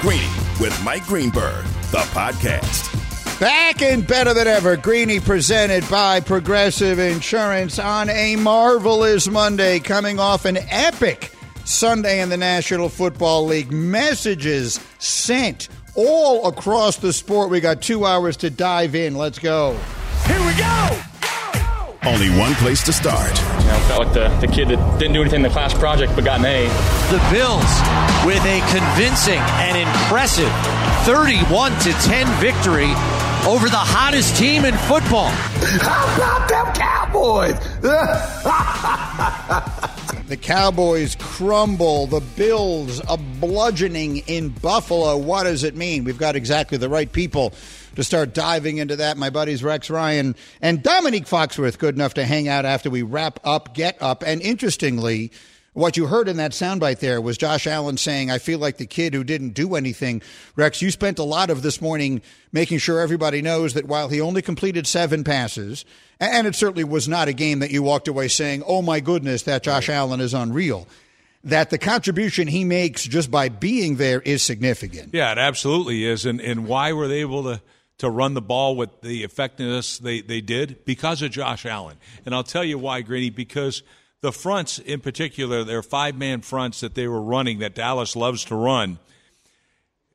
Greeny with Mike Greenberg, the podcast. Back and better than ever, Greeny presented by Progressive Insurance on a marvelous Monday, coming off an epic Sunday in the National Football League. Messages sent all across the sport. We got two hours to dive in. Let's go. Here we go! Only one place to start. You know, felt like the, the kid that didn't do anything in the class project but got an A. The Bills with a convincing and impressive 31 to 10 victory over the hottest team in football. How about them Cowboys? The Cowboys crumble. The Bills a bludgeoning in Buffalo. What does it mean? We've got exactly the right people to start diving into that. My buddies Rex Ryan and Domonique Foxworth, good enough to hang out after we wrap up Get Up. And interestingly, what you heard in that soundbite there was Josh Allen saying, I feel like the kid who didn't do anything. Rex, you spent a lot of this morning making sure everybody knows that while he only completed seven passes, and it certainly was not a game that you walked away saying, oh my goodness, that Josh Allen is unreal, that the contribution he makes just by being there is significant. Yeah, it absolutely is. And, and why were they able to, to run the ball with the effectiveness they, they did? Because of Josh Allen. And I'll tell you why, Greeny, because – the fronts in particular, their five man fronts that they were running that Dallas loves to run.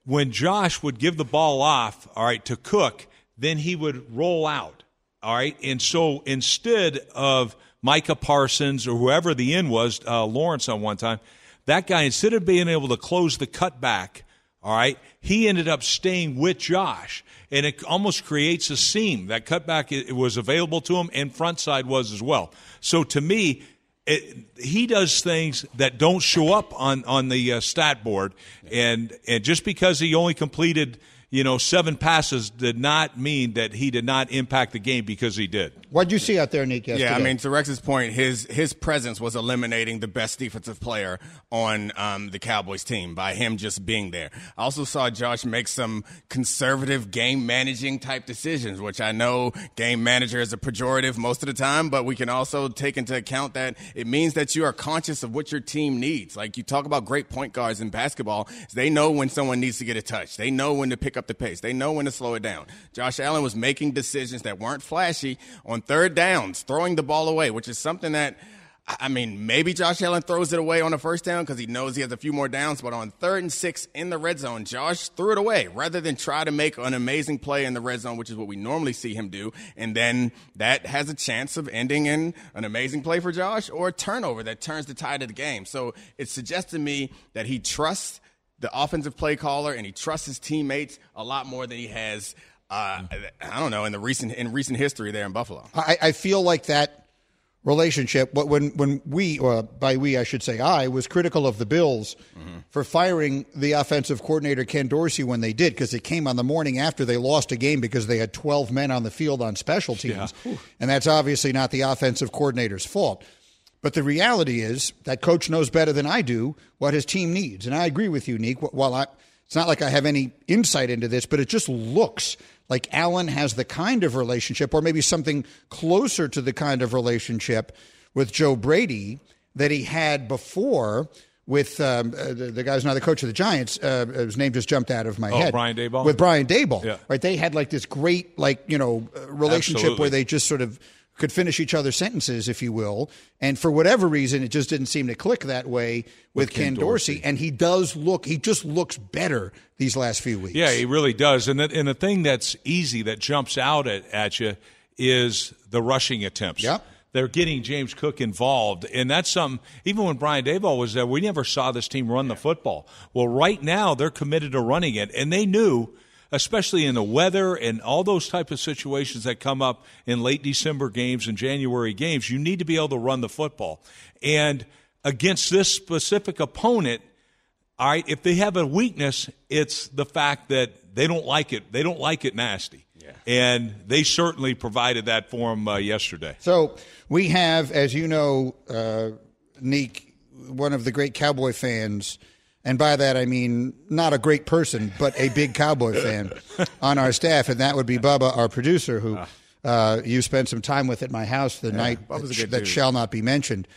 When Josh would give the ball off, all right, to Cook, then he would roll out, all right. And so instead of Micah Parsons or whoever the end was, uh, Lawrence on one time, that guy instead of being able to close the cutback, all right, he ended up staying with Josh, and it almost creates a seam. That cutback it was available to him, and front side was as well. So to me, it, he does things that don't show up on on the uh, stat board, and and just because he only completed you know seven passes did not mean that he did not impact the game because he did. What'd you see out there, Nick? Yesterday? Yeah, I mean, to Rex's point, his his presence was eliminating the best defensive player on um, the Cowboys team by him just being there. I also saw Josh make some conservative game managing type decisions, which I know game manager is a pejorative most of the time, but we can also take into account that it means that you are conscious of what your team needs. Like you talk about great point guards in basketball, they know when someone needs to get a touch, they know when to pick up the pace, they know when to slow it down. Josh Allen was making decisions that weren't flashy on third downs, throwing the ball away, which is something that I mean, maybe Josh Allen throws it away on a first down because he knows he has a few more downs, but on third and six in the red zone, Josh threw it away rather than try to make an amazing play in the red zone, which is what we normally see him do. And then that has a chance of ending in an amazing play for Josh or a turnover that turns the tide of the game. So it suggests to me that he trusts the offensive play caller and he trusts his teammates a lot more than he has uh, I don't know in the recent in recent history there in Buffalo. I, I feel like that relationship. When when we, or by we, I should say, I was critical of the Bills mm-hmm. for firing the offensive coordinator Ken Dorsey when they did because it came on the morning after they lost a game because they had twelve men on the field on special teams, yeah. and that's obviously not the offensive coordinator's fault. But the reality is that coach knows better than I do what his team needs, and I agree with you, Nick. While I, it's not like I have any insight into this, but it just looks like Allen has the kind of relationship, or maybe something closer to the kind of relationship with Joe Brady that he had before with um, uh, the, the guy's now the coach of the Giants. Uh, his name just jumped out of my oh, head. Brian Daboll. With Brian Daboll, yeah. right? They had like this great, like you know, uh, relationship Absolutely. where they just sort of could finish each other's sentences, if you will. And for whatever reason, it just didn't seem to click that way with, with Ken, Ken Dorsey. Dorsey. And he does look, he just looks better these last few weeks. Yeah, he really does. And the, and the thing that's easy that jumps out at, at you is the rushing attempts. Yep. They're getting James Cook involved. And that's something, even when Brian Daboll was there, we never saw this team run the football. Well, right now, they're committed to running it. And they knew – especially in the weather and all those type of situations that come up in late December games and January games, you need to be able to run the football. And against this specific opponent, all right, if they have a weakness, it's the fact that they don't like it. They don't like it nasty. Yeah. And they certainly provided that for them uh, yesterday. So we have, as you know, uh, Neek, one of the great Cowboy fans, and by that I mean not a great person, but a big Cowboy fan on our staff, and that would be Bubba, our producer, who uh, you spent some time with at my house the night Bubba's that, that shall not be mentioned.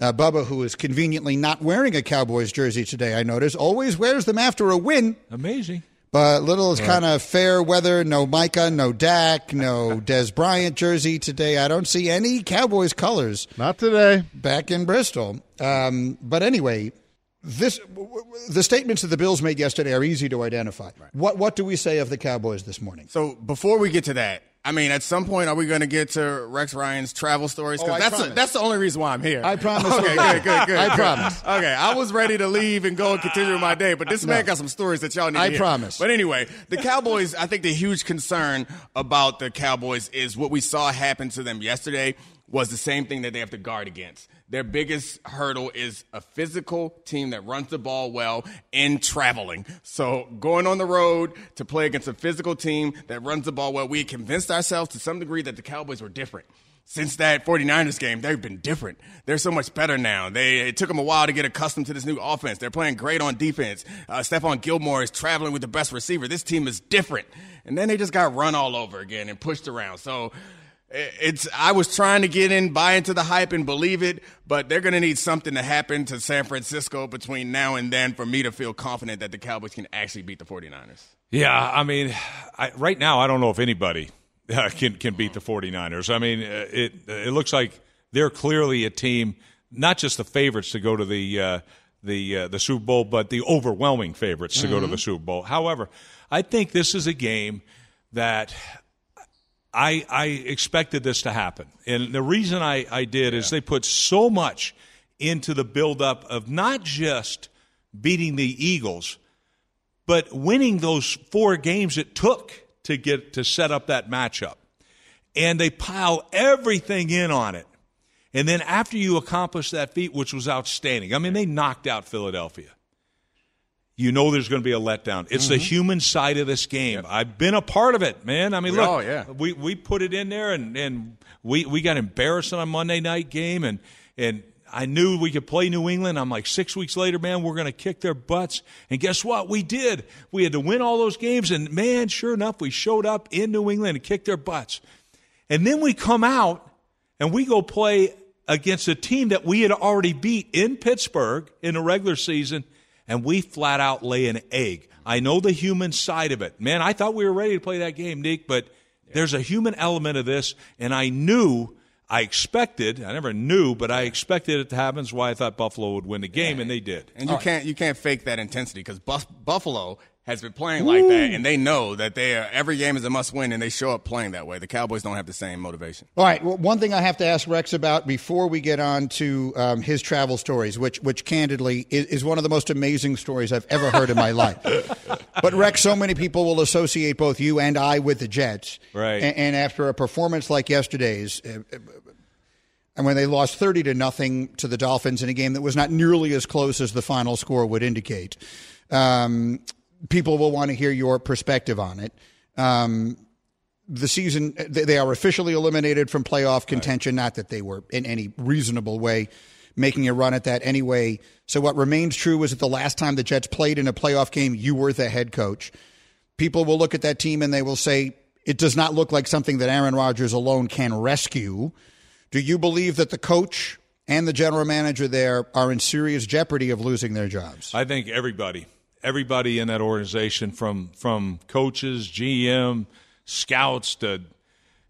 Uh, Bubba, who is conveniently not wearing a Cowboys jersey today, I notice, always wears them after a win. Amazing. But little is kind of fair weather. No Micah, no Dak, no Dez Bryant jersey today. I don't see any Cowboys colors Not today. back in Bristol. Um, but anyway, this the statements that the Bills made yesterday are easy to identify. What what do we say of the Cowboys this morning? So before we get to that, I mean, at some point, are we going to get to Rex Ryan's travel stories? Oh, that's promise. that's the only reason why I'm here. I promise Okay, we'll good, good, good. I good. promise. Okay, I was ready to leave and go and continue my day, but this man got some stories that y'all need. I to hear. promise. But anyway, the Cowboys. I think the huge concern about the Cowboys is what we saw happen to them yesterday was the same thing that they have to guard against. Their biggest hurdle is a physical team that runs the ball well in traveling. So going on the road to play against a physical team that runs the ball well, we convinced ourselves to some degree that the Cowboys were different. Since that 49ers game, they've been different. They're so much better now. They, it took them a while to get accustomed to this new offense. They're playing great on defense. Uh, Stephon Gilmore is traveling with the best receiver. This team is different. And then they just got run all over again and pushed around. So it's I was trying to get in, buy into the hype and believe it, but they're going to need something to happen to San Francisco between now and then for me to feel confident that the Cowboys can actually beat the 49ers. Yeah, I mean, I, right now I don't know if anybody uh, can can beat the 49ers. I mean, uh, it it looks like they're clearly a team, not just the favorites to go to the uh, the uh, the Super Bowl, but the overwhelming favorites to go to the Super Bowl. However, I think this is a game that I, I expected this to happen. And the reason I, I did is they put so much into the buildup of not just beating the Eagles, but winning those four games it took to get to set up that matchup. And they pile everything in on it. And then after you accomplish that feat, which was outstanding, I mean, they knocked out Philadelphia you know there's going to be a letdown. It's the mm-hmm. human side of this game. I've been a part of it, man. I mean, look, Oh, yeah. we we put it in there, and and we we got embarrassed on a Monday night game, and and I knew we could play New England. I'm like six weeks later, man, we're going to kick their butts, and guess what? We did. We had to win all those games, and man, sure enough, we showed up in New England and kicked their butts, and then we come out and we go play against a team that we had already beat in Pittsburgh in the regular season, and we flat out lay an egg. I know the human side of it. Man, I thought we were ready to play that game, Nick, but there's a human element of this, and I knew, I expected, I never knew, but I expected it to happen. That's why I thought Buffalo would win the game, and they did. And you can't you can't fake that intensity because Buffalo has been playing like that, and they know that they are, every game is a must win, and they show up playing that way. The Cowboys don't have the same motivation. All right. Well, one thing I have to ask Rex about before we get on to um, his travel stories, which, which candidly is, is one of the most amazing stories I've ever heard in my life. But Rex, so many people will associate both you and I with the Jets, Right. And, and after a performance like yesterday's, uh, and when they lost thirty to nothing to the Dolphins in a game that was not nearly as close as the final score would indicate, um, people will want to hear your perspective on it. Um, the season they they are officially eliminated from playoff contention. Not that they were in any reasonable way making a run at that anyway. So what remains true is that the last time the jets played in a playoff game you were the head coach. People will look at that team and they will say it does not look like something that aaron rodgers alone can rescue. Do you believe that the coach and the general manager there are in serious jeopardy of losing their jobs? I think everybody, everybody in that organization, from from coaches, GM, scouts to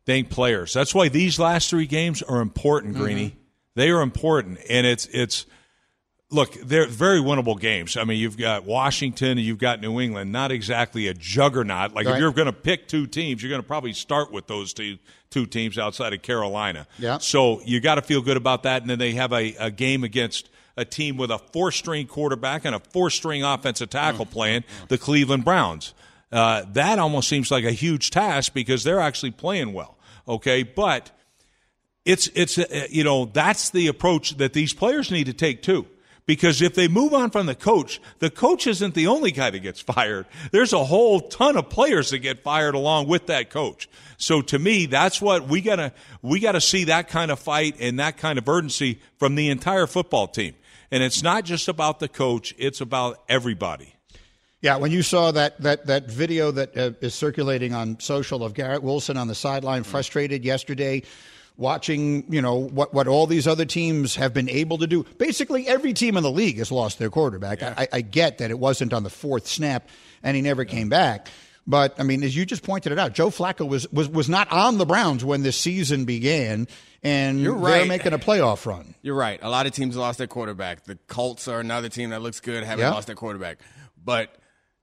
dang players. That's why these last three games are important, mm-hmm. Greeny. They are important, and it's it's look they're very winnable games. I mean, you've got Washington and you've got New England. Not exactly a juggernaut. Like Right. if you're going to pick two teams, you're going to probably start with those two two teams outside of Carolina. Yeah. So you got to feel good about that. And then they have a, a game against a team with a four string quarterback and a four string offensive tackle playing, the Cleveland Browns. Uh, that almost seems like a huge task because they're actually playing well. Okay. But it's it's uh, you know that's the approach that these players need to take too. Because if they move on from the coach, the coach isn't the only guy that gets fired. There's a whole ton of players that get fired along with that coach. So to me, that's what we gotta we gotta see that kind of fight and that kind of urgency from the entire football team. And it's not just about the coach; it's about everybody. Yeah, when you saw that that that video that uh, is circulating on social of Garrett Wilson on the sideline, frustrated yesterday, watching you know what what all these other teams have been able to do. Basically, every team in the league has lost their quarterback. Yeah. I, I, get that it wasn't on the fourth snap and he never yeah. came back. But I mean, as you just pointed it out, Joe Flacco was was was not on the Browns when this season began, and You're right. they're making a playoff run. You're right. A lot of teams lost their quarterback. The Colts are another team that looks good, haven't yeah. lost their quarterback, but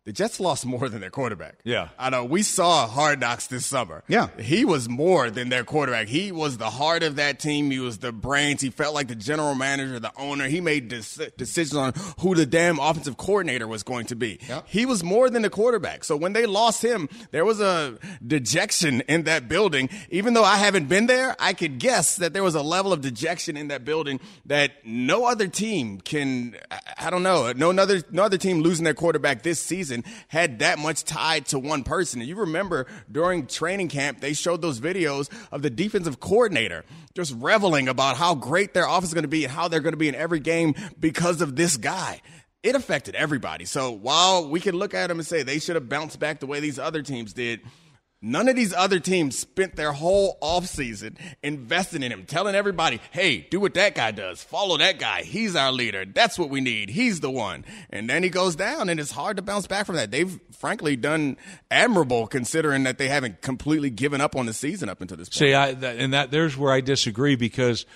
the Jets lost more than their quarterback. Yeah. I know. We saw Hard Knocks this summer. Yeah. He was more than their quarterback. He was the heart of that team. He was the brains. He felt like the general manager, the owner. He made decisions on who the damn offensive coordinator was going to be. Yeah. He was more than the quarterback. So when they lost him, there was a dejection in that building. Even though I haven't been there, I could guess that there was a level of dejection in that building that no other team can, I don't know, no other, no other team losing their quarterback this season season had that much tied to one person. And you remember during training camp, they showed those videos of the defensive coordinator just reveling about how great their offense is going to be and how they're going to be in every game because of this guy it affected everybody. So while we can look at them and say they should have bounced back the way these other teams did, None of these other teams spent their whole offseason investing in him, telling everybody, hey, do what that guy does. Follow that guy. He's our leader. That's what we need. He's the one. And then he goes down, and it's hard to bounce back from that. They've frankly done admirable considering that they haven't completely given up on the season up until this point. See, I, that, and that there's where I disagree because –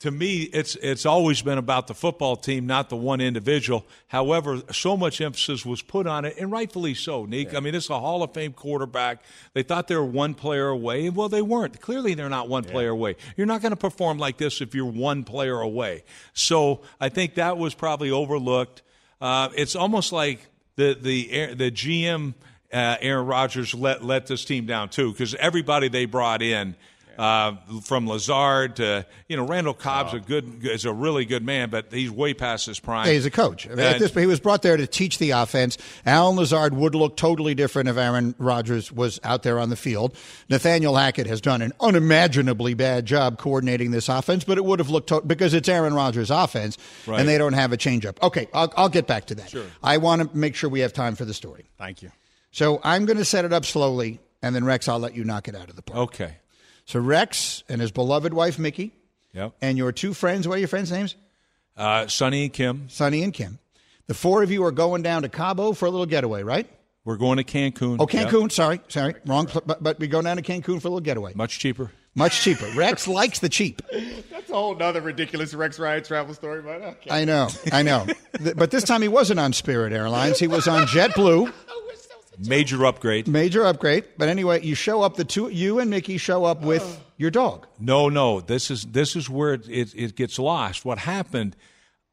to me, it's it's always been about the football team, not the one individual. However, so much emphasis was put on it, and rightfully so. Nick, yeah. I mean, it's a Hall of Fame quarterback. They thought they were one player away, well, they weren't. Clearly, they're not one yeah. player away. You're not going to perform like this if you're one player away. So I think that was probably overlooked. Uh, it's almost like the the the GM. Uh, Aaron Rodgers let let this team down too because everybody they brought in uh, from Lazard to you know Randall Cobb's oh. a good is a really good man, but he's way past his prime. Yeah, he's a coach. And, At this, he was brought there to teach the offense. Allen Lazard would look totally different if Aaron Rodgers was out there on the field. Nathaniel Hackett has done an unimaginably bad job coordinating this offense, but it would have looked to- because it's Aaron Rodgers' offense, right. and they don't have a changeup. Okay, I'll, I'll get back to that. Sure. I want to make sure we have time for the story. Thank you. So I'm going to set it up slowly, and then Rex, I'll let you knock it out of the park. Okay. So Rex and his beloved wife Mickey, yep. and your two friends. What are your friends' names? Uh, Sonny and Kim. Sonny and Kim. The four of you are going down to Cabo for a little getaway, right? We're going to Cancun. Oh, Cancun. Yep. Sorry, sorry, wrong. But, but we go down to Cancun for a little getaway. Much cheaper. Much cheaper. Rex likes the cheap. That's a whole other ridiculous Rex Ryan travel story, but okay. I know, I know. but this time he wasn't on Spirit Airlines. He was on JetBlue. Major upgrade. Major upgrade. But anyway, you show up. The two, you and Mickey show up with uh, your dog. No, no. This is this is where it, it, it gets lost. What happened?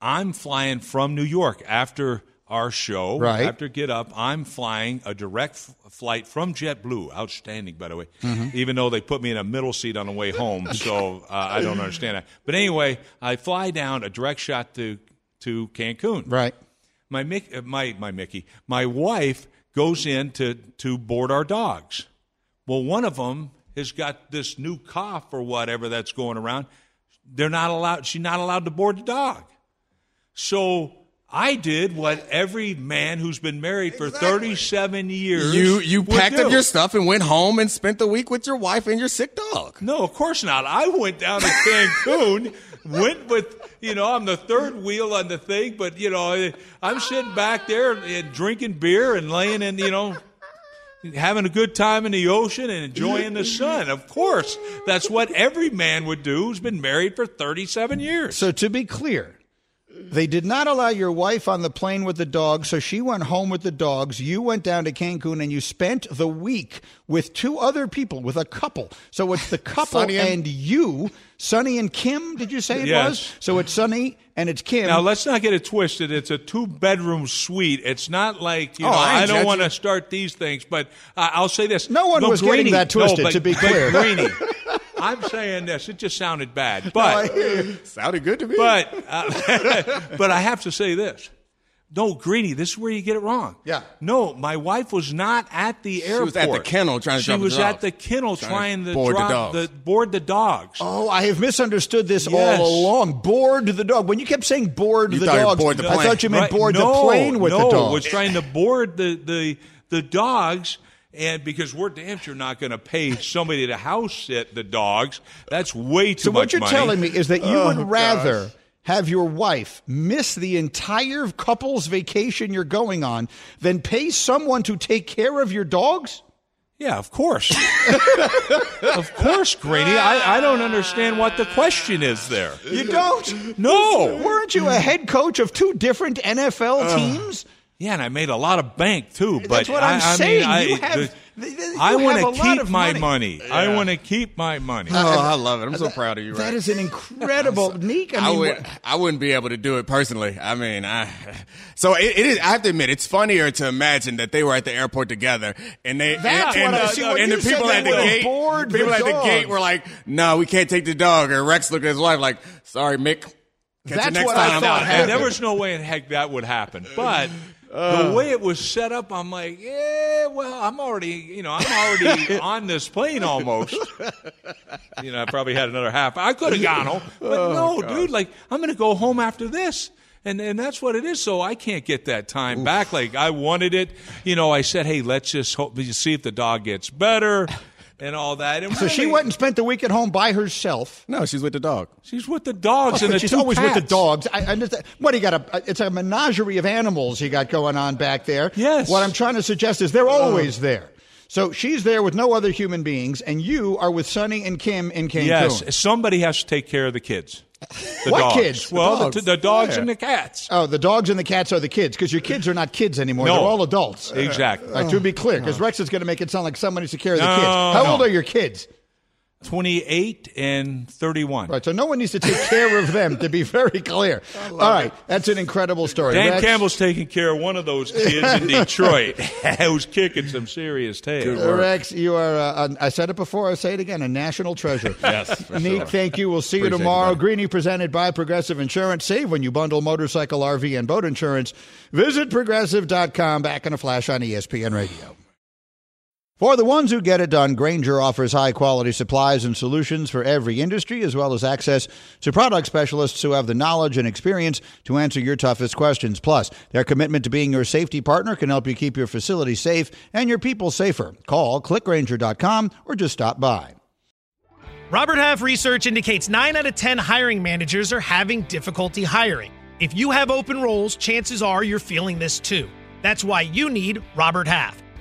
I'm flying from New York after our show. Right. After Get Up, I'm flying a direct f- flight from JetBlue. Outstanding, by the way. Mm-hmm. Even though they put me in a middle seat on the way home, so uh, I don't understand that. But anyway, I fly down a direct shot to to Cancun. Right. My Mick, my my Mickey, my wife goes in to, to board our dogs. Well, one of them has got this new cough or whatever that's going around. They're not allowed, she's not allowed to board the dog. So I did what every man who's been married for exactly. 37 years. You you packed do. up your stuff and went home and spent the week with your wife and your sick dog. No, of course not. I went down to Cancun, went with you know, I'm the third wheel on the thing, but you know, I'm sitting back there and drinking beer and laying in, you know, having a good time in the ocean and enjoying the sun. Of course, that's what every man would do who's been married for 37 years. So to be clear, they did not allow your wife on the plane with the dogs, so she went home with the dogs. You went down to Cancun and you spent the week with two other people, with a couple. So it's the couple and, and, you, Sonny and Kim, did you say it yes. was? So it's Sonny and it's Kim. Now let's not get it twisted. It's a two bedroom suite. It's not like you oh, know. I, I don't want to start these things, but uh, I'll say this: no one was Greeny, getting that twisted. No, but, to be clear, Greeny, I'm saying this. It just sounded bad, but Sounded good to me. but uh, but I have to say this. No, Greeny, this is where you get it wrong. Yeah. No, my wife was not at the airport. She was at the kennel trying to She drop was dogs. at the kennel Trying trying, to to board the drop dogs. board the dogs. Oh, I have misunderstood this Yes. all along. Board the dog. When you kept saying board You the thought you dogs, board the I thought you meant Right, board no, the plane with no, the dog. was trying to board the the the dogs. And because we're damn sure not going to pay somebody to house sit the dogs, that's way too so much So what you're money. telling me is that you Oh, would rather have your wife miss the entire couple's vacation you're going on than pay someone to take care of your dogs? Yeah, of course. of course, Greeny. I, I don't understand what the question is there. You don't? No. Weren't you a head coach of two different NFL uh, teams? Yeah, and I made a lot of bank too. But That's what I, I'm I saying. Mean, I, You have- the- th- th- I want to keep my money. money. I want to keep my money. oh, I love it. I'm so proud of you. That Rex. is an incredible, Neek. I I, would, what- I wouldn't be able to do it personally. I mean, I. So it, it is. I have to admit, it's funnier to imagine that they were at the airport together, and they That's and, what and, I- see, and the people at the gate, bored the people at the gate were like, "No, we can't take the dog." And Rex looked at his wife like, "Sorry, Mick." Catch you That's next what I thought And there was no way in heck that would happen. But the uh. way it was set up, I'm like, yeah, well, I'm already, you know, I'm already on this plane almost. You know, I probably had another half. I could have oh, gone home, but no, dude. Like, I'm going to go home after this. And, and that's what it is. So I can't get that time back. Like I wanted it. You know, I said, hey, let's just hope, see if the dog gets better and all that. And so she went and spent the week at home by herself. No, she's with the dog. She's with the dogs and But the she's two always with the dogs. I I understand. What do you got? A, it's a menagerie of animals you got going on back there. Yes. What I'm trying to suggest is they're uh-huh. always there. So she's there with no other human beings, and you are with Sonny and Kim in Cancun. Yes, somebody has to take care of the kids. The What dogs. kids? Well, the dogs. dogs, the, dogs Yeah. and the cats. Oh, the dogs and the cats are the kids because your kids are not kids anymore. No. They're all adults. Exactly. All right, to be clear, because uh-huh. Rex is going to make it sound like someone needs to care of the No, kids. How no. old are your kids? 28 and 31. Right, so no one needs to take care of them, to be very clear. All right, that's an incredible story. Dan Rex, Campbell's taking care of one of those kids in Detroit who's kicking some serious tail. Rex, you are, uh, I said it before, I say it again, a national treasure. Yes, for Neat, sure. thank you. We'll see you Appreciate it, tomorrow. buddy. Greeny presented by Progressive Insurance. Save when you bundle motorcycle, RV, and boat insurance. Visit progressive.com. Back in a flash on ESPN Radio. For the ones who get it done, Grainger offers high quality supplies and solutions for every industry, as well as access to product specialists who have the knowledge and experience to answer your toughest questions. Plus, their commitment to being your safety partner can help you keep your facility safe and your people safer. Call clickgrainger.com or just stop by. Robert Half research indicates 9 out of 10 hiring managers are having difficulty hiring. If you have open roles, chances are you're feeling this too. That's why you need Robert Half.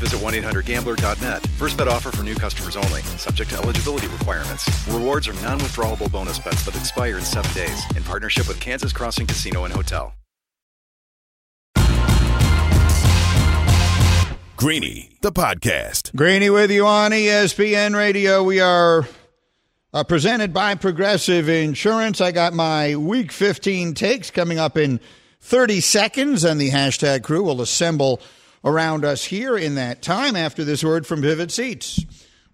visit 1-800-GAMBLER.net. First bet offer for new customers only. Subject to eligibility requirements. Rewards are non-withdrawable bonus bets that expire in seven days. In partnership with Kansas Crossing Casino and Hotel. Greeny, the podcast. Greeny with you on ESPN Radio. We are uh, presented by Progressive Insurance. I got my Week 15 takes coming up in 30 seconds, and the hashtag crew will assemble around us here in that time after this word from Vivid Seats.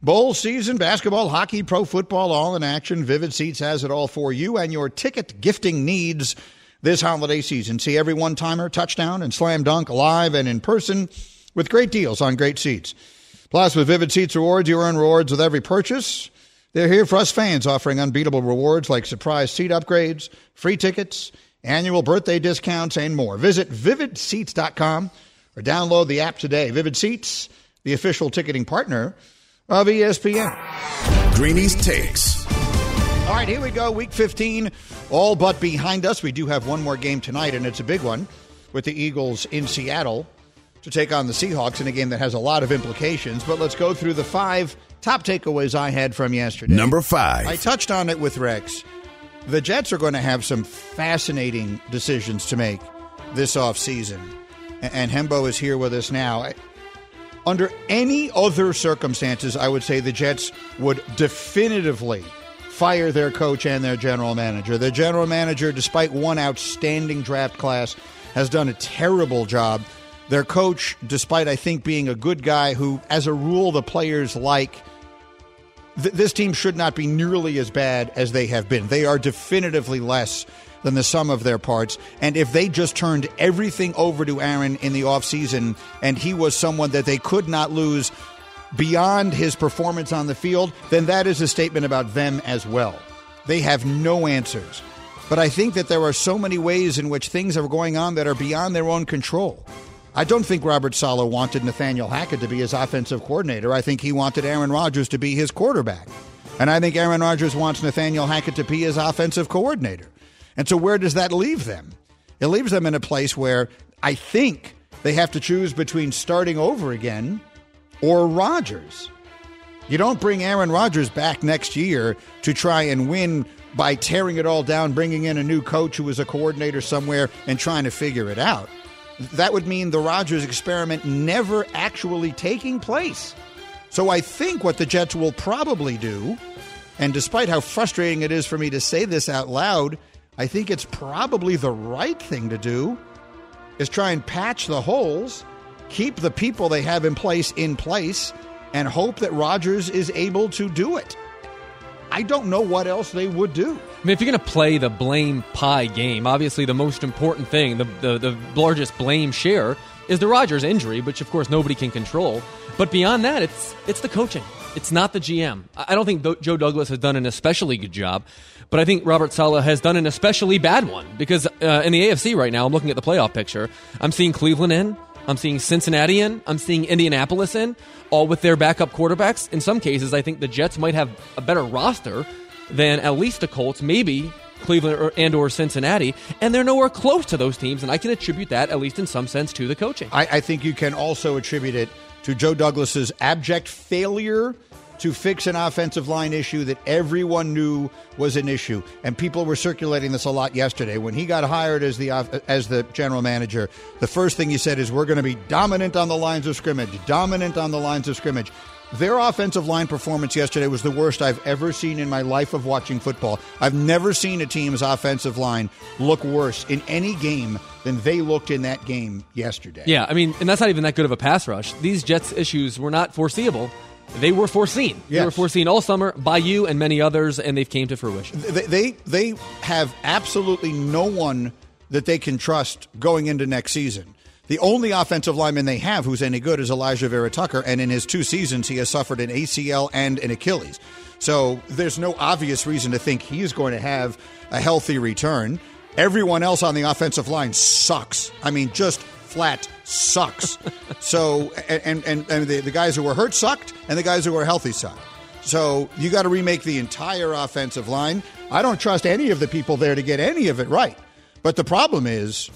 Bowl season, basketball, hockey, pro football, all in action. Vivid Seats has it all for you and your ticket gifting needs. this holiday season. See every one timer, touchdown, and slam dunk live and in person with great deals on great seats. Plus, with Vivid Seats Rewards, you earn rewards with every purchase. They're here for us fans, offering unbeatable rewards like surprise seat upgrades, free tickets, annual birthday discounts, and more. Visit vividseats.com or download the app today. Vivid Seats, the official ticketing partner of ESPN. Greeny's Takes. All right, here we go. Week 15, all but behind us. We do have one more game tonight, and it's a big one with the Eagles in Seattle to take on the Seahawks in a game that has a lot of implications. But let's go through the five top takeaways I had from yesterday. Number five. I touched on it with Rex. The Jets are going to have some fascinating decisions to make this offseason. And Hembo is here with us now. Under any other circumstances, I would say the Jets would definitively fire their coach and their general manager. Their general manager, despite one outstanding draft class, has done a terrible job. Their coach, despite I think being a good guy who, as a rule, the players like, th- this team should not be nearly as bad as they have been. They are definitively less than the sum of their parts. And if they just turned everything over to Aaron in the offseason and he was someone that they could not lose beyond his performance on the field, then that is a statement about them as well. They have no answers. But I think that there are so many ways in which things are going on that are beyond their own control. I don't think Robert Saleh wanted Nathaniel Hackett to be his offensive coordinator. I think he wanted Aaron Rodgers to be his quarterback. And I think Aaron Rodgers wants Nathaniel Hackett to be his offensive coordinator. And so where does that leave them? It leaves them in a place where I think they have to choose between starting over again or Rodgers. You don't bring Aaron Rodgers back next year to try and win by tearing it all down, bringing in a new coach who is a coordinator somewhere and trying to figure it out. That would mean the Rodgers experiment never actually taking place. So I think what the Jets will probably do, and despite how frustrating it is for me to say this out loud, I think it's probably the right thing to do is try and patch the holes, keep the people they have in place in place, and hope that Rodgers is able to do it. I don't know what else they would do. I mean, if you're going to play the blame pie game, obviously the most important thing, the, the, the largest blame share, is the Rodgers injury, which of course nobody can control. But beyond that, it's it's the coaching. It's not the GM. I don't think Joe Douglas has done an especially good job, but I think Robert Saleh has done an especially bad one because uh, in the AFC right now, I'm looking at the playoff picture. I'm seeing Cleveland in, I'm seeing Cincinnati in, I'm seeing Indianapolis in, all with their backup quarterbacks. In some cases, I think the Jets might have a better roster than at least the Colts, maybe Cleveland or, and or Cincinnati, and they're nowhere close to those teams. And I can attribute that, at least in some sense, to the coaching. I, I think you can also attribute it to Joe Douglas's abject failure to fix an offensive line issue that everyone knew was an issue, and people were circulating this a lot yesterday. When he got hired as the as the general manager, the first thing he said is, "We're going to be dominant on the lines of scrimmage, dominant on the lines of scrimmage." Their offensive line performance yesterday was the worst I've ever seen in my life of watching football. I've never seen a team's offensive line look worse in any game than they looked in that game yesterday. Yeah, I mean, and that's not even that good of a pass rush. These Jets issues were not foreseeable. They were foreseen. Yes. They were foreseen all summer by you and many others, and they've came to fruition. They, they they have absolutely no one that they can trust going into next season. The only offensive lineman they have who's any good is Alijah Vera-Tucker, and in his two seasons, he has suffered an ACL and an Achilles. So there's no obvious reason to think he's going to have a healthy return. Everyone else on the offensive line sucks. I mean, just flat sucks. so, and, and, and the, the guys who were hurt sucked, and the guys who were healthy sucked. So you got to remake the entire offensive line. I don't trust any of the people there to get any of it right. But the problem is,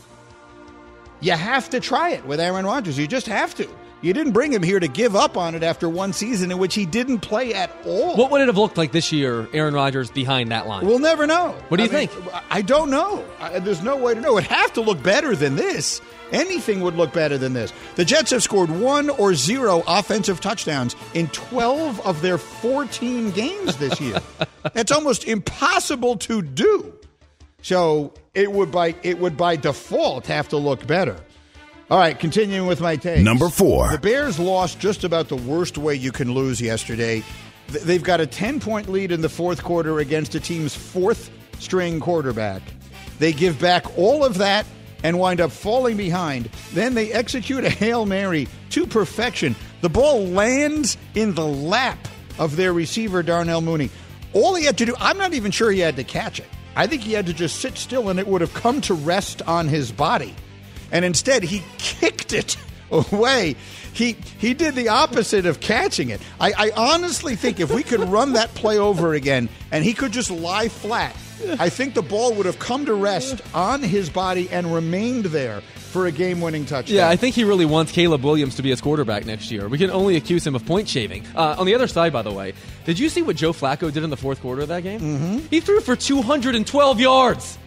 you have to try it with Aaron Rodgers. You just have to. You didn't bring him here to give up on it after one season in which he didn't play at all. What would it have looked like this year, Aaron Rodgers behind that line? We'll never know. What do you I mean, think? I don't know. I, there's no way to know. It'd have to look better than this. Anything would look better than this. The Jets have scored one or zero offensive touchdowns in 12 of their 14 games this year. That's almost impossible to do. So it would by it would by default have to look better. All right, continuing with my take. Number four. The Bears lost just about the worst way you can lose yesterday. They've got a 10 point lead in the fourth quarter against a team's fourth string quarterback. They give back all of that and wind up falling behind. Then they execute a Hail Mary to perfection. The ball lands in the lap of their receiver, Darnell Mooney. All he had to do, I'm not even sure he had to catch it. I think he had to just sit still and it would have come to rest on his body. And instead, he kicked it away. He he did the opposite of catching it. I, I honestly think if we could run that play over again and he could just lie flat, I think the ball would have come to rest on his body and remained there for a game-winning touchdown. Yeah, I think he really wants Caleb Williams to be his quarterback next year. We can only accuse him of point shaving. Uh, on the other side, by the way, did you see what Joe Flacco did in the fourth quarter of that game? Mm-hmm. He threw for 212 yards.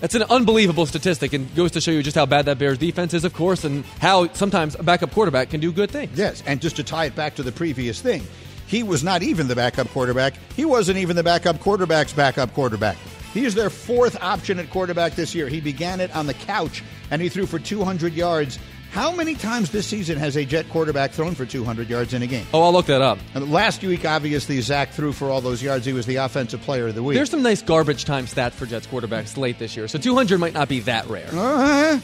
That's an unbelievable statistic and goes to show you just how bad that Bears defense is, of course, and how sometimes a backup quarterback can do good things. Yes, and just to tie it back to the previous thing, he was not even the backup quarterback. He wasn't even the backup quarterback's backup quarterback. He is their fourth option at quarterback this year. He began it on the couch and he threw for 200 yards. How many times this season has a Jet quarterback thrown for 200 yards in a game? Oh, I'll look that up. And last week, obviously, Zach threw for all those yards. He was the offensive player of the week. There's some nice garbage time stats for Jets quarterbacks late this year, so 200 might not be that rare. Uh-huh.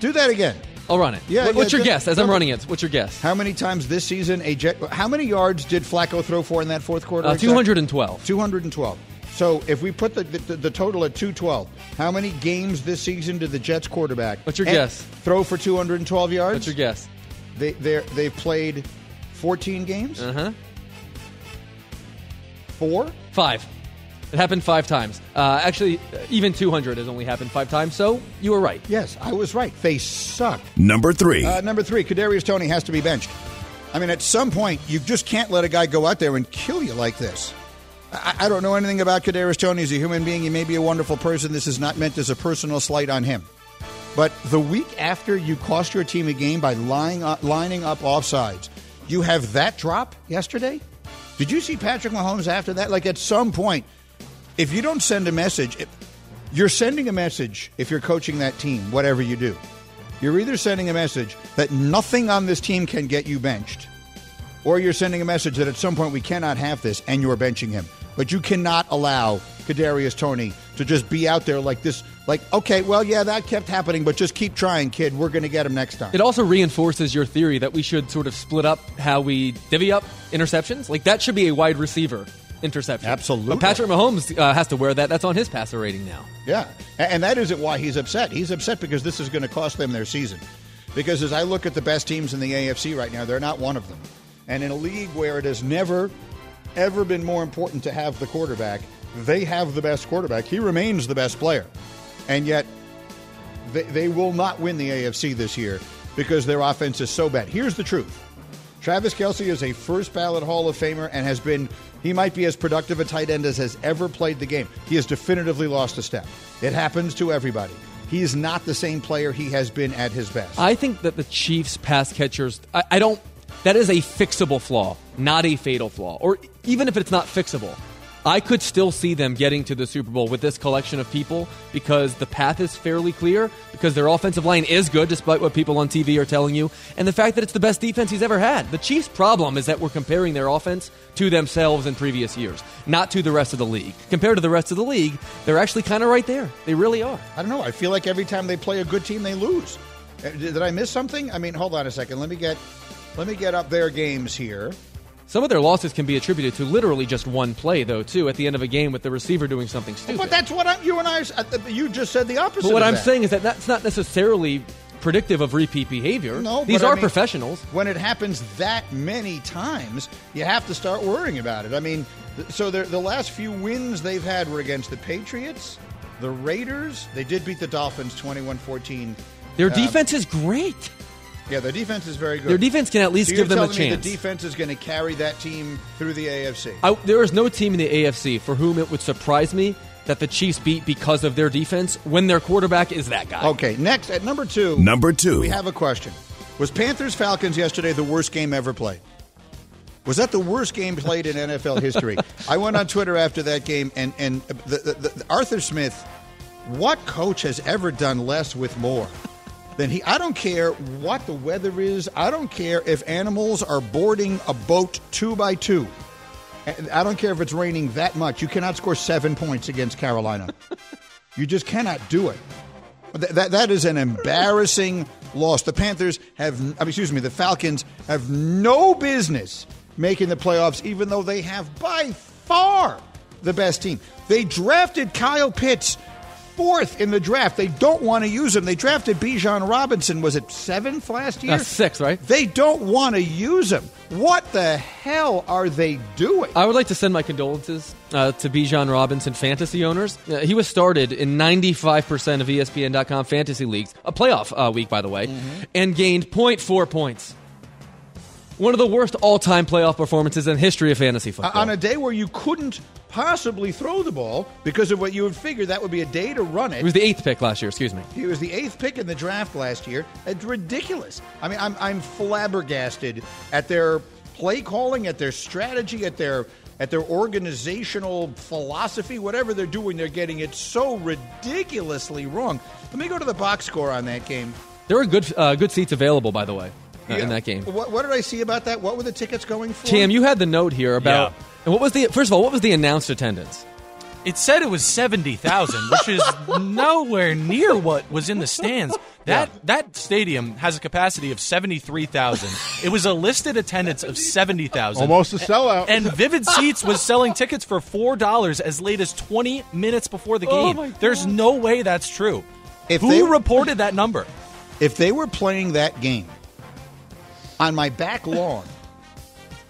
Do that again. I'll run it. Yeah, What- What's your guess? As I'm running it, what's your guess? How many times this season a Jet? How many yards did Flacco throw for in that fourth quarter? Uh, exactly? 212. 212. So if we put the, the, the total at 212, how many games this season did the Jets quarterback? What's your and guess? Throw for 212 yards. What's your guess? They they they've played 14 games. Uh huh. Four. Five. It happened five times. Uh, actually, uh, even 200 has only happened five times, so you were right. Yes, I was right. They suck. Number three. Uh, number three, Kadarius Toney has to be benched. I mean, at some point, you just can't let a guy go out there and kill you like this. I, I don't know anything about Kadarius Toney. He's a human being. He may be a wonderful person. This is not meant as a personal slight on him. But the week after you cost your team a game by lying, uh, lining up offsides, you have that drop yesterday? Did you see Patrick Mahomes after that? Like, at some point, if you don't send a message, you're sending a message if you're coaching that team, whatever you do. You're either sending a message that nothing on this team can get you benched, or you're sending a message that at some point we cannot have this and you're benching him. But you cannot allow Kadarius Toney to just be out there like this. Like, okay, well, yeah, that kept happening, but just keep trying, kid. We're going to get him next time. It also reinforces your theory that we should sort of split up how we divvy up interceptions. Like that should be a wide receiver interception. Absolutely. But Patrick Mahomes uh, has to wear that. That's on his passer rating now. Yeah, and that isn't why he's upset. He's upset because this is going to cost them their season. Because as I look at the best teams in the AFC right now, they're not one of them. And in a league where it has never, ever been more important to have the quarterback, they have the best quarterback. He remains the best player. And yet, they, they will not win the AFC this year because their offense is so bad. Here's the truth Travis Kelce is a first ballot Hall of Famer and has been, he might be as productive a tight end as has ever played the game. He has definitively lost a step. It happens to everybody. He is not the same player he has been at his best. I think that the Chiefs pass catchers, I, I don't, that is a fixable flaw, not a fatal flaw. Or even if it's not fixable, I could still see them getting to the Super Bowl with this collection of people because the path is fairly clear, because their offensive line is good, despite what people on TV are telling you, and the fact that it's the best defense he's ever had. The Chiefs' problem is that we're comparing their offense to themselves in previous years, not to the rest of the league. Compared to the rest of the league, they're actually kind of right there. They really are. I don't know. I feel like every time they play a good team, they lose. Uh, Did did I miss something? I mean, hold on a second. Let me get, let me get up their games here. Some of their losses can be attributed to literally just one play, though, too, at the end of a game with the receiver doing something stupid. But that's what I'm, you and I. uh, You just said the opposite. But what I'm that. saying is that that's not necessarily predictive of repeat behavior. No, these but I are mean, professionals. When it happens that many times, you have to start worrying about it. I mean, so the the last few wins they've had were against the Patriots, the Raiders. They did beat the Dolphins 21-14. Their Uh, defense is great. Yeah, their defense is very good. Their defense can at least So give you're them a telling me chance. the defense is going to carry that team through the AFC. I, there is no team in the AFC for whom it would surprise me that the Chiefs beat because of their defense when their quarterback is that guy. Okay, next at number two. Number two. We have a question. Was Panthers Falcons yesterday the worst game ever played? Was that the worst game played in NFL history? I went on Twitter after that game, and and the, the, the, Arthur Smith. What coach has ever done less with more than he? I don't care what the weather is. I don't care if animals are boarding a boat two by two. I don't care if it's raining that much. You cannot score seven points against Carolina. You just cannot do it. That, that, that is an embarrassing loss. The Panthers have, I mean, excuse me, the Falcons have no business making the playoffs, even though they have by far the best team. They drafted Kyle Pitts fourth in the draft. They don't want to use him. They drafted Bijan Robinson. Was it seventh last year? That's six, right? They don't want to use him. What the hell are they doing? I would like to send my condolences uh, to Bijan Robinson fantasy owners. Uh, he was started in 95% of ESPN.com fantasy leagues, a playoff uh, week, by the way, and gained 0.4 points. One of the worst all time playoff performances in the history of fantasy football. on a day where you couldn't possibly throw the ball because of what you would figure that would be a day to run it. He was the eighth pick last year, excuse me. He was the eighth pick in the draft last year. It's ridiculous. I mean, I'm, I'm flabbergasted at their play calling, at their strategy, at their at their organizational philosophy, whatever they're doing, they're getting it so ridiculously wrong. Let me go to the box score on that game. There were good, uh, good seats available, by the way, Yeah. in that game. What, what did I see about that? What were the tickets going for? Cam, you had the note here about. Yeah. And what was the first of all? What was the announced attendance? It said it was seventy thousand, which is nowhere near what was in the stands. That that stadium has a capacity of seventy three thousand. It was a listed attendance of seventy thousand, Almost a sellout. And Vivid Seats was selling tickets for four dollars as late as twenty minutes before the Oh game. my There's no way that's true. If Who they- reported that number? If they were playing that game on my back lawn,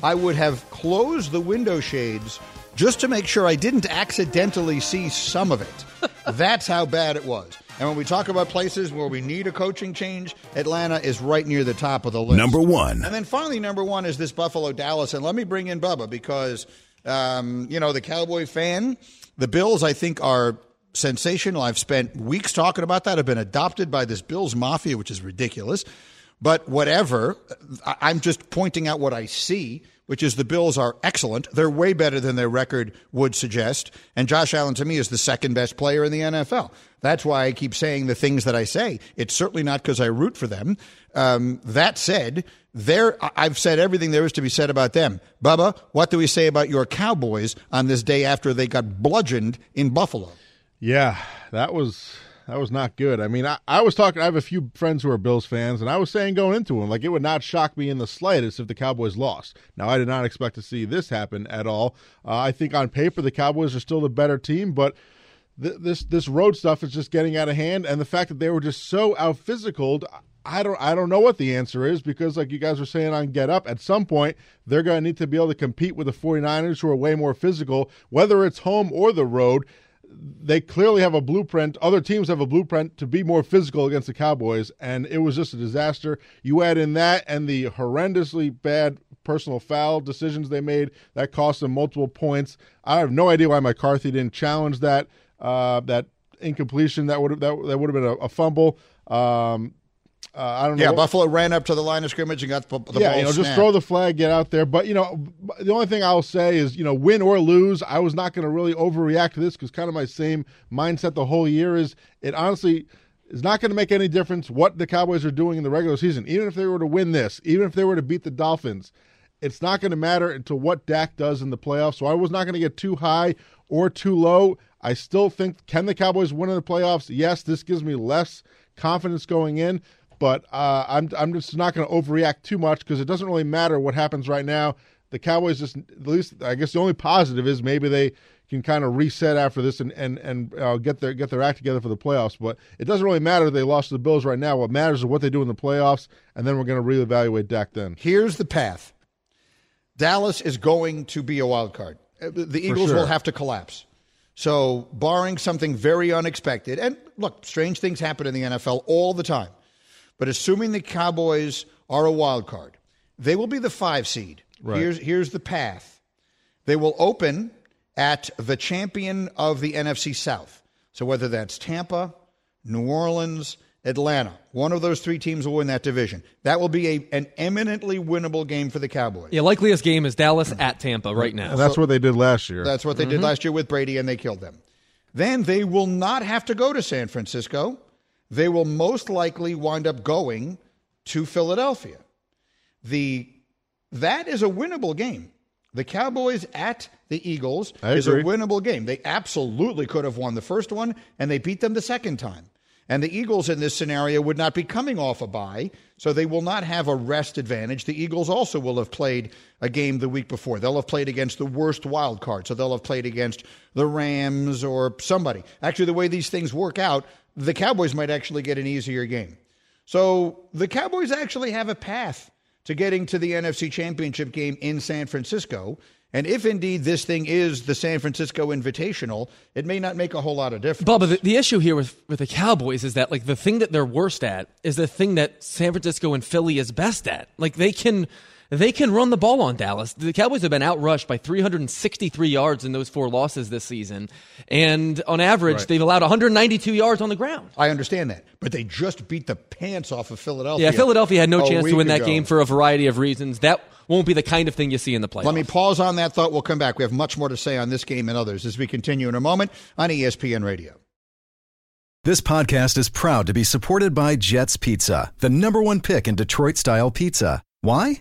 I would have closed the window shades just to make sure I didn't accidentally see some of it. That's how bad it was. And when we talk about places where we need a coaching change, Atlanta is right near the top of the list. Number one. And then finally, number one is this Buffalo Dallas. And let me bring in Bubba because, um, you know, the Cowboy fan, the Bills, I think, are sensational. I've spent weeks talking about that. I've been adopted by this Bills mafia, which is ridiculous. But whatever, I'm just pointing out what I see, which is the Bills are excellent. They're way better than their record would suggest. And Josh Allen, to me, is the second best player in the NFL. That's why I keep saying the things that I say. It's certainly not because I root for them. Um, that said, there I've said everything there is to be said about them. Bubba, what do we say about your Cowboys on this day after they got bludgeoned in Buffalo? Yeah, that was that was not good. I mean, I, I was talking. I have a few friends who are Bills fans, and I was saying going into them, like it would not shock me in the slightest if the Cowboys lost. Now, I did not expect to see this happen at all. Uh, I think on paper the Cowboys are still the better team, but th- this this road stuff is just getting out of hand, and the fact that they were just so out physicaled. I don't I don't know what the answer is because like you guys were saying on Get Up at some point they're going to need to be able to compete with the 49ers who are way more physical whether it's home or the road they clearly have a blueprint. Other teams have a blueprint to be more physical against the Cowboys, and it was just a disaster. You add in that and the horrendously bad personal foul decisions they made that cost them multiple points. I have no idea why McCarthy didn't challenge that uh, that incompletion. That would that, that would have been a, a fumble. Um, uh, I don't know. Yeah, what- Buffalo ran up to the line of scrimmage and got the, the yeah, ball you know, just throw the flag, get out there. But you know, the only thing I'll say is, you know, win or lose, I was not going to really overreact to this because kind of my same mindset the whole year is it honestly is not going to make any difference what the Cowboys are doing in the regular season. Even if they were to win this, even if they were to beat the Dolphins, it's not going to matter until what Dak does in the playoffs. So I was not going to get too high or too low. I still think can the Cowboys win in the playoffs? Yes, this gives me less confidence going in, but uh, I'm I'm just not going to overreact too much because it doesn't really matter what happens right now. The Cowboys just at least I guess the only positive is maybe they can kind of reset after this and and and uh, get their get their act together for the playoffs. But it doesn't really matter if they lost to the Bills right now. What matters is what they do in the playoffs, and then we're going to reevaluate Dak then. Here's the path. Dallas is going to be a wild card. Uh, The the Eagles sure. will have to collapse. So, barring something very unexpected, and look, strange things happen in the NFL all the time. But assuming the Cowboys are a wild card, they will be the five seed. Right. Here's here's the path. They will open at the champion of the NFC South. So whether that's Tampa, New Orleans, Atlanta, one of those three teams will win that division. That will be a, an eminently winnable game for the Cowboys. Yeah, likeliest game is Dallas at Tampa right now. And that's what they did last year. That's what they did mm-hmm. last year with Brady, and they killed them. Then they will not have to go to San Francisco. They will most likely wind up going to Philadelphia. The that is a winnable game. The Cowboys at the Eagles I is a winnable game. They absolutely could have won the first one, and they beat them the second time. And the Eagles in this scenario would not be coming off a bye, so they will not have a rest advantage. The Eagles also will have played a game the week before. They'll have played against the worst wild card, so they'll have played against the Rams or somebody. Actually, the way these things work out, the Cowboys might actually get an easier game. So the Cowboys actually have a path to getting to the NFC Championship game in San Francisco. And if indeed this thing is the San Francisco Invitational, it may not make a whole lot of difference. Bubba, the, the issue here with, with the Cowboys is that like the thing that they're worst at is the thing that San Francisco and Philly is best at. Like they can they can run the ball on Dallas. The Cowboys have been outrushed by 363 yards in those four losses this season, and on average Right. they've allowed 192 yards on the ground. I understand that, but they just beat the pants off of Philadelphia. Yeah, Philadelphia had no chance to week win that ago. game for a variety of reasons. That won't be the kind of thing you see in the playoffs. Let me pause on that thought. We'll come back. We have much more to say on this game and others as we continue in a moment on ESPN Radio. This podcast is proud to be supported by Jets Pizza, the number one pick in Detroit style pizza. Why?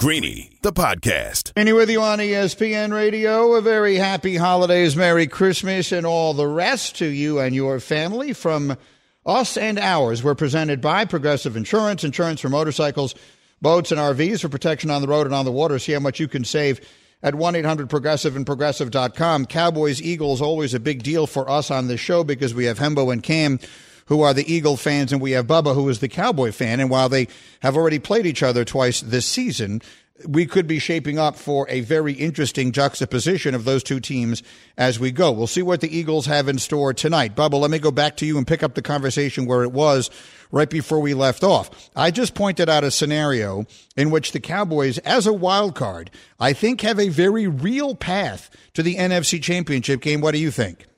Greeny, the podcast. Any with you on ESPN Radio. A very happy holidays, Merry Christmas, and all the rest to you and your family from us and ours. We're presented by Progressive Insurance, insurance for motorcycles, boats, and RVs for protection on the road and on the water. See how much you can save at 1 800 Progressive and Progressive.com. Cowboys, Eagles, always a big deal for us on this show because we have Hembo and Cam who are the Eagle fans, and we have Bubba, who is the Cowboy fan. And while they have already played each other twice this season, we could be shaping up for a very interesting juxtaposition of those two teams as we go. We'll see what the Eagles have in store tonight. Bubba, let me go back to you and pick up the conversation where it was right before we left off. I just pointed out a scenario in which the Cowboys, as a wild card, I think have a very real path to the NFC Championship game. What do you think?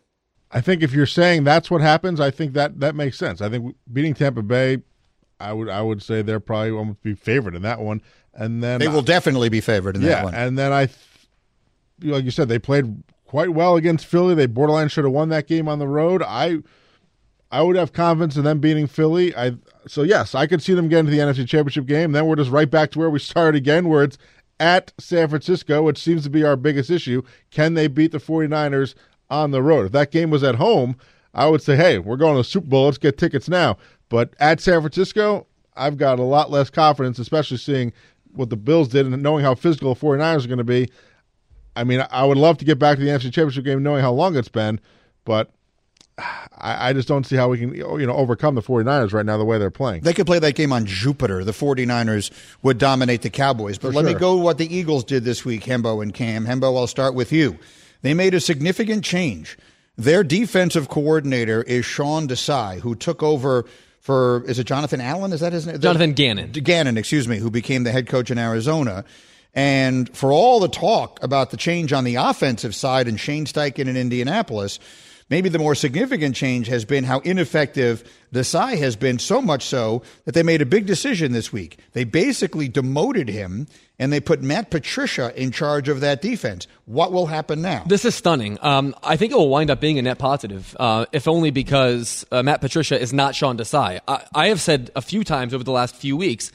I think if you're saying that's what happens, I think that that makes sense. I think beating Tampa Bay, I would I would say they're probably almost be favored in that one, and then They will definitely be favored in yeah, that one. and then I, th- like you said, they played quite well against Philly. They borderline should have won that game on the road. I, I would have confidence in them beating Philly. I so yes, I could see them getting to the NFC Championship game. Then we're just right back to where we started again, where it's at San Francisco, which seems to be our biggest issue. Can they beat the 49ers on the road? If that game was at home, I would say, hey, we're going to the Super Bowl. Let's get tickets now. But at San Francisco, I've got a lot less confidence, especially seeing what the Bills did and knowing how physical the 49ers are going to be. I mean, I would love to get back to the NFC Championship game knowing how long it's been, but I, I just don't see how we can you know overcome the 49ers right now the way they're playing. They could play that game on Jupiter. The 49ers would dominate the Cowboys. But For let me go what the Eagles did this week, Hembo and Cam. Hembo, I'll start with you. They made a significant change. Their defensive coordinator is Sean Desai, who took over for, is it Jonathan Allen? Is that his name? Jonathan Gannon. Gannon, excuse me, who became the head coach in Arizona. And for all the talk about the change on the offensive side and Shane Steichen in Indianapolis, maybe the more significant change has been how ineffective Desai has been, so much so that they made a big decision this week. They basically demoted him and they put Matt Patricia in charge of that defense. What will happen now? This is stunning. Um, I think it will wind up being a net positive, uh, if only because uh, Matt Patricia is not Sean Desai. I, I have said a few times over the last few weeks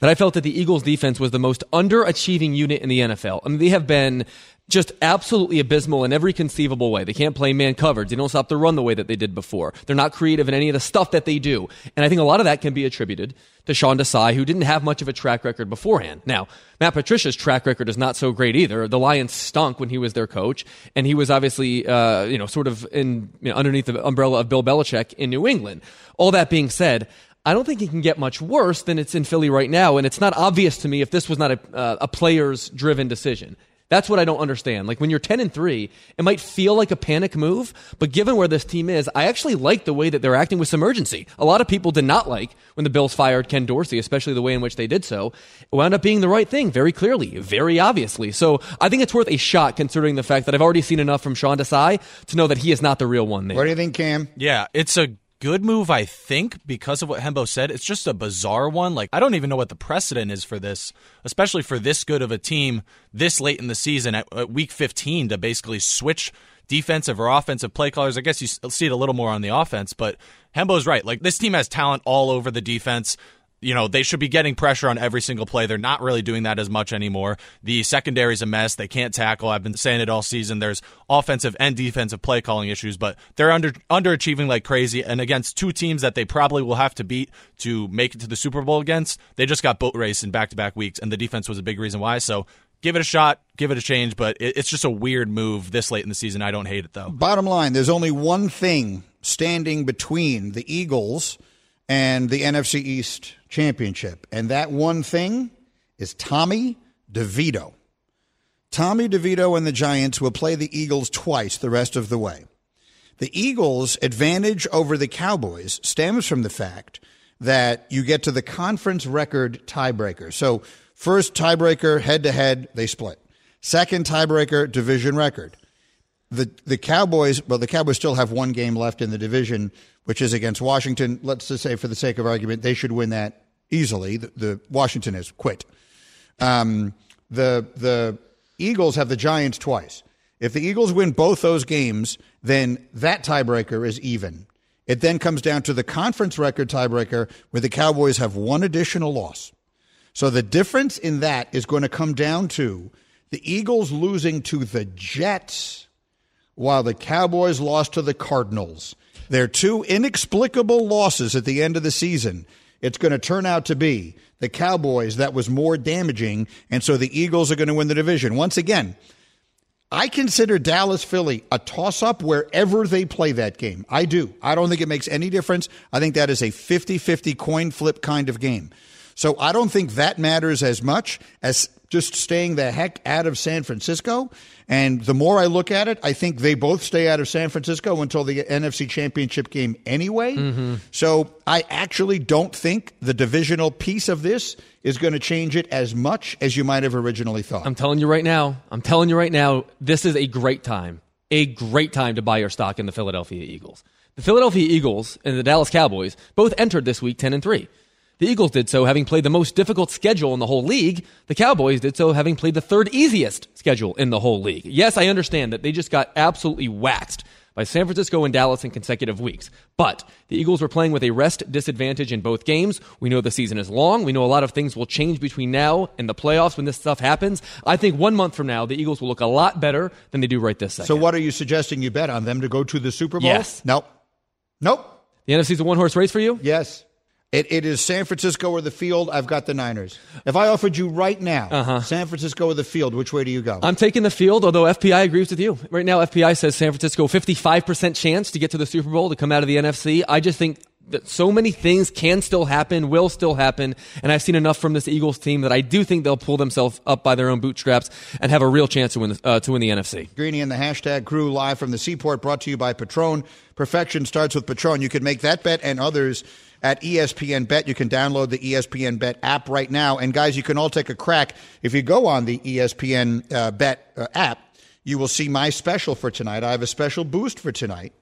that I felt that the Eagles' defense was the most underachieving unit in the NFL. I mean, they have been just absolutely abysmal in every conceivable way. They can't play man coverage. They don't stop the run the way that they did before. They're not creative in any of the stuff that they do. And I think a lot of that can be attributed to Sean Desai, who didn't have much of a track record beforehand. Now, Matt Patricia's track record is not so great either. The Lions stunk when he was their coach, and he was obviously, uh, you know, sort of in you know, underneath the umbrella of Bill Belichick in New England. All that being said, I don't think it can get much worse than it's in Philly right now, and it's not obvious to me if this was not a, uh, a players-driven decision. That's what I don't understand. Like when you're 10 and 3, it might feel like a panic move, but given where this team is, I actually like the way that they're acting with some urgency. A lot of people did not like when the Bills fired Ken Dorsey, especially the way in which they did so. It wound up being the right thing very clearly, very obviously. So I think it's worth a shot considering the fact that I've already seen enough from Sean Desai to know that he is not the real one there. What do you think, Cam? Yeah, it's a good move, I think, because of what Hembo said. It's just a bizarre one. Like, I don't even know what the precedent is for this, especially for this good of a team this late in the season at, at week 15 to basically switch defensive or offensive play callers. I guess you see it a little more on the offense, but Hembo's right. Like, this team has talent all over the defense you know, they should be getting pressure on every single play. They're not really doing that as much anymore. The secondary's a mess. They can't tackle. I've been saying it all season. There's offensive and defensive play calling issues, but they're under underachieving like crazy. And against two teams that they probably will have to beat to make it to the Super Bowl against, they just got boat race in back to back weeks, and the defense was a big reason why. So give it a shot, give it a change, but it's just a weird move this late in the season. I don't hate it though. Bottom line, there's only one thing standing between the Eagles and the NFC East championship. And that one thing is Tommy DeVito. Tommy DeVito and the Giants will play the Eagles twice the rest of the way. The Eagles' advantage over the Cowboys stems from the fact that you get to the conference record tiebreaker. So, first tiebreaker head to head, they split. Second tiebreaker, division record. The the Cowboys, well, the Cowboys still have one game left in the division, which is against Washington. Let's just say, for the sake of argument, they should win that easily. The, the Washington has quit. Um, the the Eagles have the Giants twice. If the Eagles win both those games, then that tiebreaker is even. It then comes down to the conference record tiebreaker where the Cowboys have one additional loss. So the difference in that is going to come down to the Eagles losing to the Jets while the Cowboys lost to the Cardinals. They're two inexplicable losses at the end of the season it's going to turn out to be the Cowboys that was more damaging. And so the Eagles are going to win the division. Once again, I consider Dallas Philly a toss up wherever they play that game. I do. I don't think it makes any difference. I think that is a 50 50 coin flip kind of game. So I don't think that matters as much as just staying the heck out of San Francisco. And the more I look at it, I think they both stay out of San Francisco until the NFC Championship game anyway. Mm-hmm. So I actually don't think the divisional piece of this is going to change it as much as you might have originally thought. I'm telling you right now, I'm telling you right now, this is a great time, a great time to buy your stock in the Philadelphia Eagles. The Philadelphia Eagles and the Dallas Cowboys both entered this week 10 and 3. The Eagles did so having played the most difficult schedule in the whole league. The Cowboys did so having played the third easiest schedule in the whole league. Yes, I understand that they just got absolutely waxed by San Francisco and Dallas in consecutive weeks. But the Eagles were playing with a rest disadvantage in both games. We know the season is long. We know a lot of things will change between now and the playoffs when this stuff happens. I think one month from now, the Eagles will look a lot better than they do right this second. So, what are you suggesting you bet on them to go to the Super Bowl? Yes. Nope. Nope. The NFC's a one horse race for you? Yes. It, it is San Francisco or the field. I've got the Niners. If I offered you right now, uh-huh. San Francisco or the field, which way do you go? I'm taking the field, although FPI agrees with you. Right now, FPI says San Francisco 55% chance to get to the Super Bowl to come out of the NFC. I just think that so many things can still happen, will still happen, and I've seen enough from this Eagles team that I do think they'll pull themselves up by their own bootstraps and have a real chance to win uh, to win the NFC. Greeny and the hashtag crew live from the Seaport, brought to you by Patron. Perfection starts with Patron. You can make that bet and others at ESPN Bet. You can download the ESPN Bet app right now. And guys, you can all take a crack. If you go on the ESPN uh, Bet uh, app, you will see my special for tonight. I have a special boost for tonight,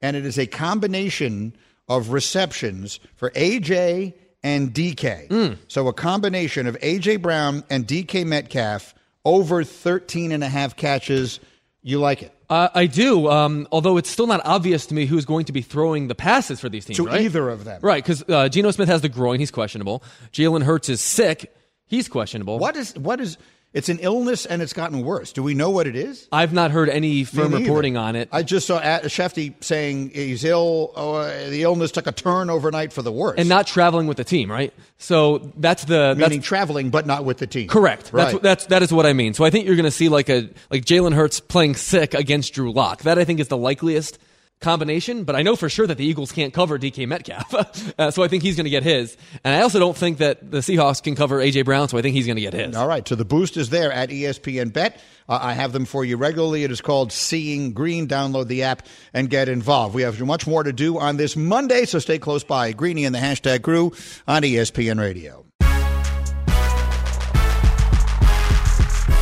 and it is a combination of receptions for AJ and DK. Mm. So a combination of AJ Brown and DK Metcalf over 13 and a half catches. You like it? Uh, I do, um, although it's still not obvious to me who's going to be throwing the passes for these teams. To right? either of them. Right, because uh, Geno Smith has the groin. He's questionable. Jalen Hurts is sick. He's questionable. What is, what is, it's an illness and it's gotten worse. Do we know what it is? I've not heard any firm reporting on it. I just saw Schefty saying he's ill. Oh, the illness took a turn overnight for the worse. And not traveling with the team, right? So that's the meaning that's, traveling, but not with the team. Correct. Right. That's that's that is what I mean. So I think you're going to see like a like Jalen Hurts playing sick against Drew Lock. That I think is the likeliest combination, but I know for sure that the Eagles can't cover DK Metcalf. uh, so I think he's going to get his. And I also don't think that the Seahawks can cover A.J. Brown, so I think he's going to get his. All right, so the boost is there at ESPN Bet. Uh, I have them for you regularly. It is called Seeing Green. Download the app and get involved. We have much more to do on this Monday, so stay close by. Greeny and the hashtag Crew on ESPN Radio.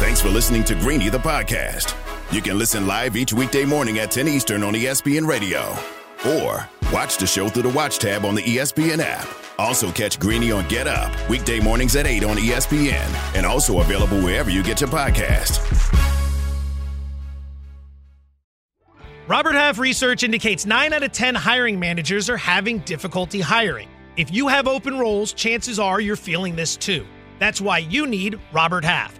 Thanks for listening to Greeny the podcast. You can listen live each weekday morning at 10 Eastern on ESPN Radio. Or watch the show through the Watch tab on the ESPN app. Also catch Greeny on Get Up, weekday mornings at 8 on ESPN, and also available wherever you get your podcast. Robert Half research indicates 9 out of 10 hiring managers are having difficulty hiring. If you have open roles, chances are you're feeling this too. That's why you need Robert Half.